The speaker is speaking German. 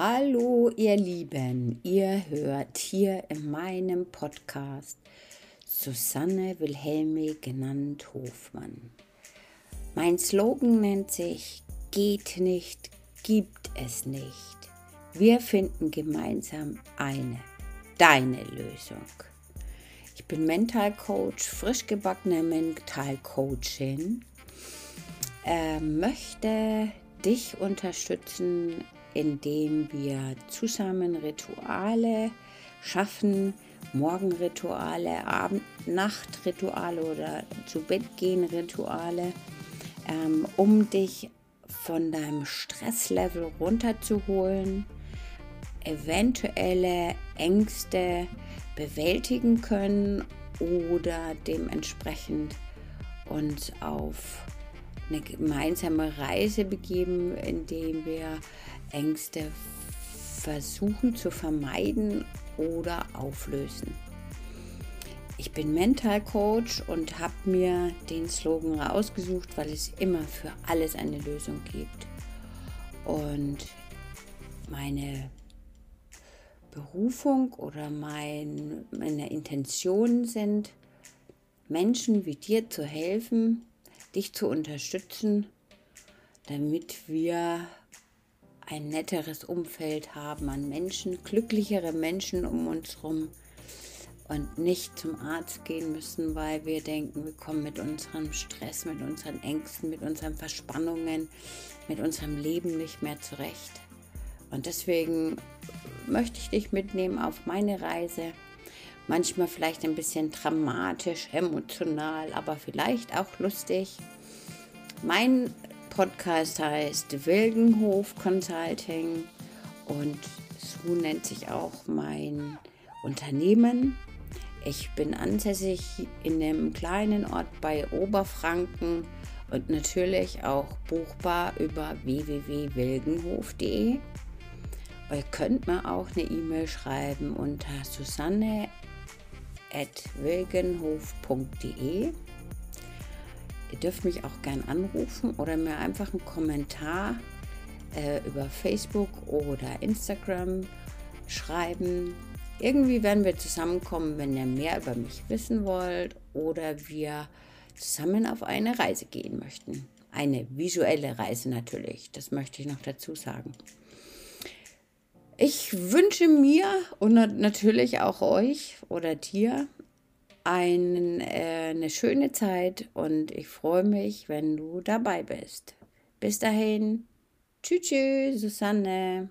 Hallo ihr Lieben, ihr hört hier in meinem Podcast Susanne Wilhelmi genannt Hofmann. Mein Slogan nennt sich Geht nicht, gibt es nicht. Wir finden gemeinsam eine, deine Lösung. Ich bin Mentalcoach, frisch gebackene Mentalcoachin, äh, möchte dich unterstützen indem wir zusammen Rituale schaffen, Morgenrituale, Abend-Nacht-Rituale oder zu Bett gehen Rituale, ähm, um dich von deinem Stresslevel runterzuholen, eventuelle Ängste bewältigen können oder dementsprechend uns auf eine gemeinsame Reise begeben, indem wir Ängste versuchen zu vermeiden oder auflösen. Ich bin Mental Coach und habe mir den Slogan rausgesucht, weil es immer für alles eine Lösung gibt. Und meine Berufung oder mein, meine Intentionen sind, Menschen wie dir zu helfen, dich zu unterstützen, damit wir ein netteres Umfeld haben an Menschen, glücklichere Menschen um uns herum und nicht zum Arzt gehen müssen, weil wir denken, wir kommen mit unserem Stress, mit unseren Ängsten, mit unseren Verspannungen, mit unserem Leben nicht mehr zurecht. Und deswegen möchte ich dich mitnehmen auf meine Reise. Manchmal vielleicht ein bisschen dramatisch, emotional, aber vielleicht auch lustig. Mein Podcast heißt Wilgenhof Consulting und so nennt sich auch mein Unternehmen. Ich bin ansässig in einem kleinen Ort bei Oberfranken und natürlich auch buchbar über www.wilgenhof.de. Ihr könnt mir auch eine E-Mail schreiben unter susanne.wilgenhof.de. Ihr dürft mich auch gern anrufen oder mir einfach einen Kommentar äh, über Facebook oder Instagram schreiben. Irgendwie werden wir zusammenkommen, wenn ihr mehr über mich wissen wollt oder wir zusammen auf eine Reise gehen möchten. Eine visuelle Reise natürlich, das möchte ich noch dazu sagen. Ich wünsche mir und natürlich auch euch oder dir ein, äh, eine schöne Zeit und ich freue mich, wenn du dabei bist. Bis dahin. Tschüss, Susanne.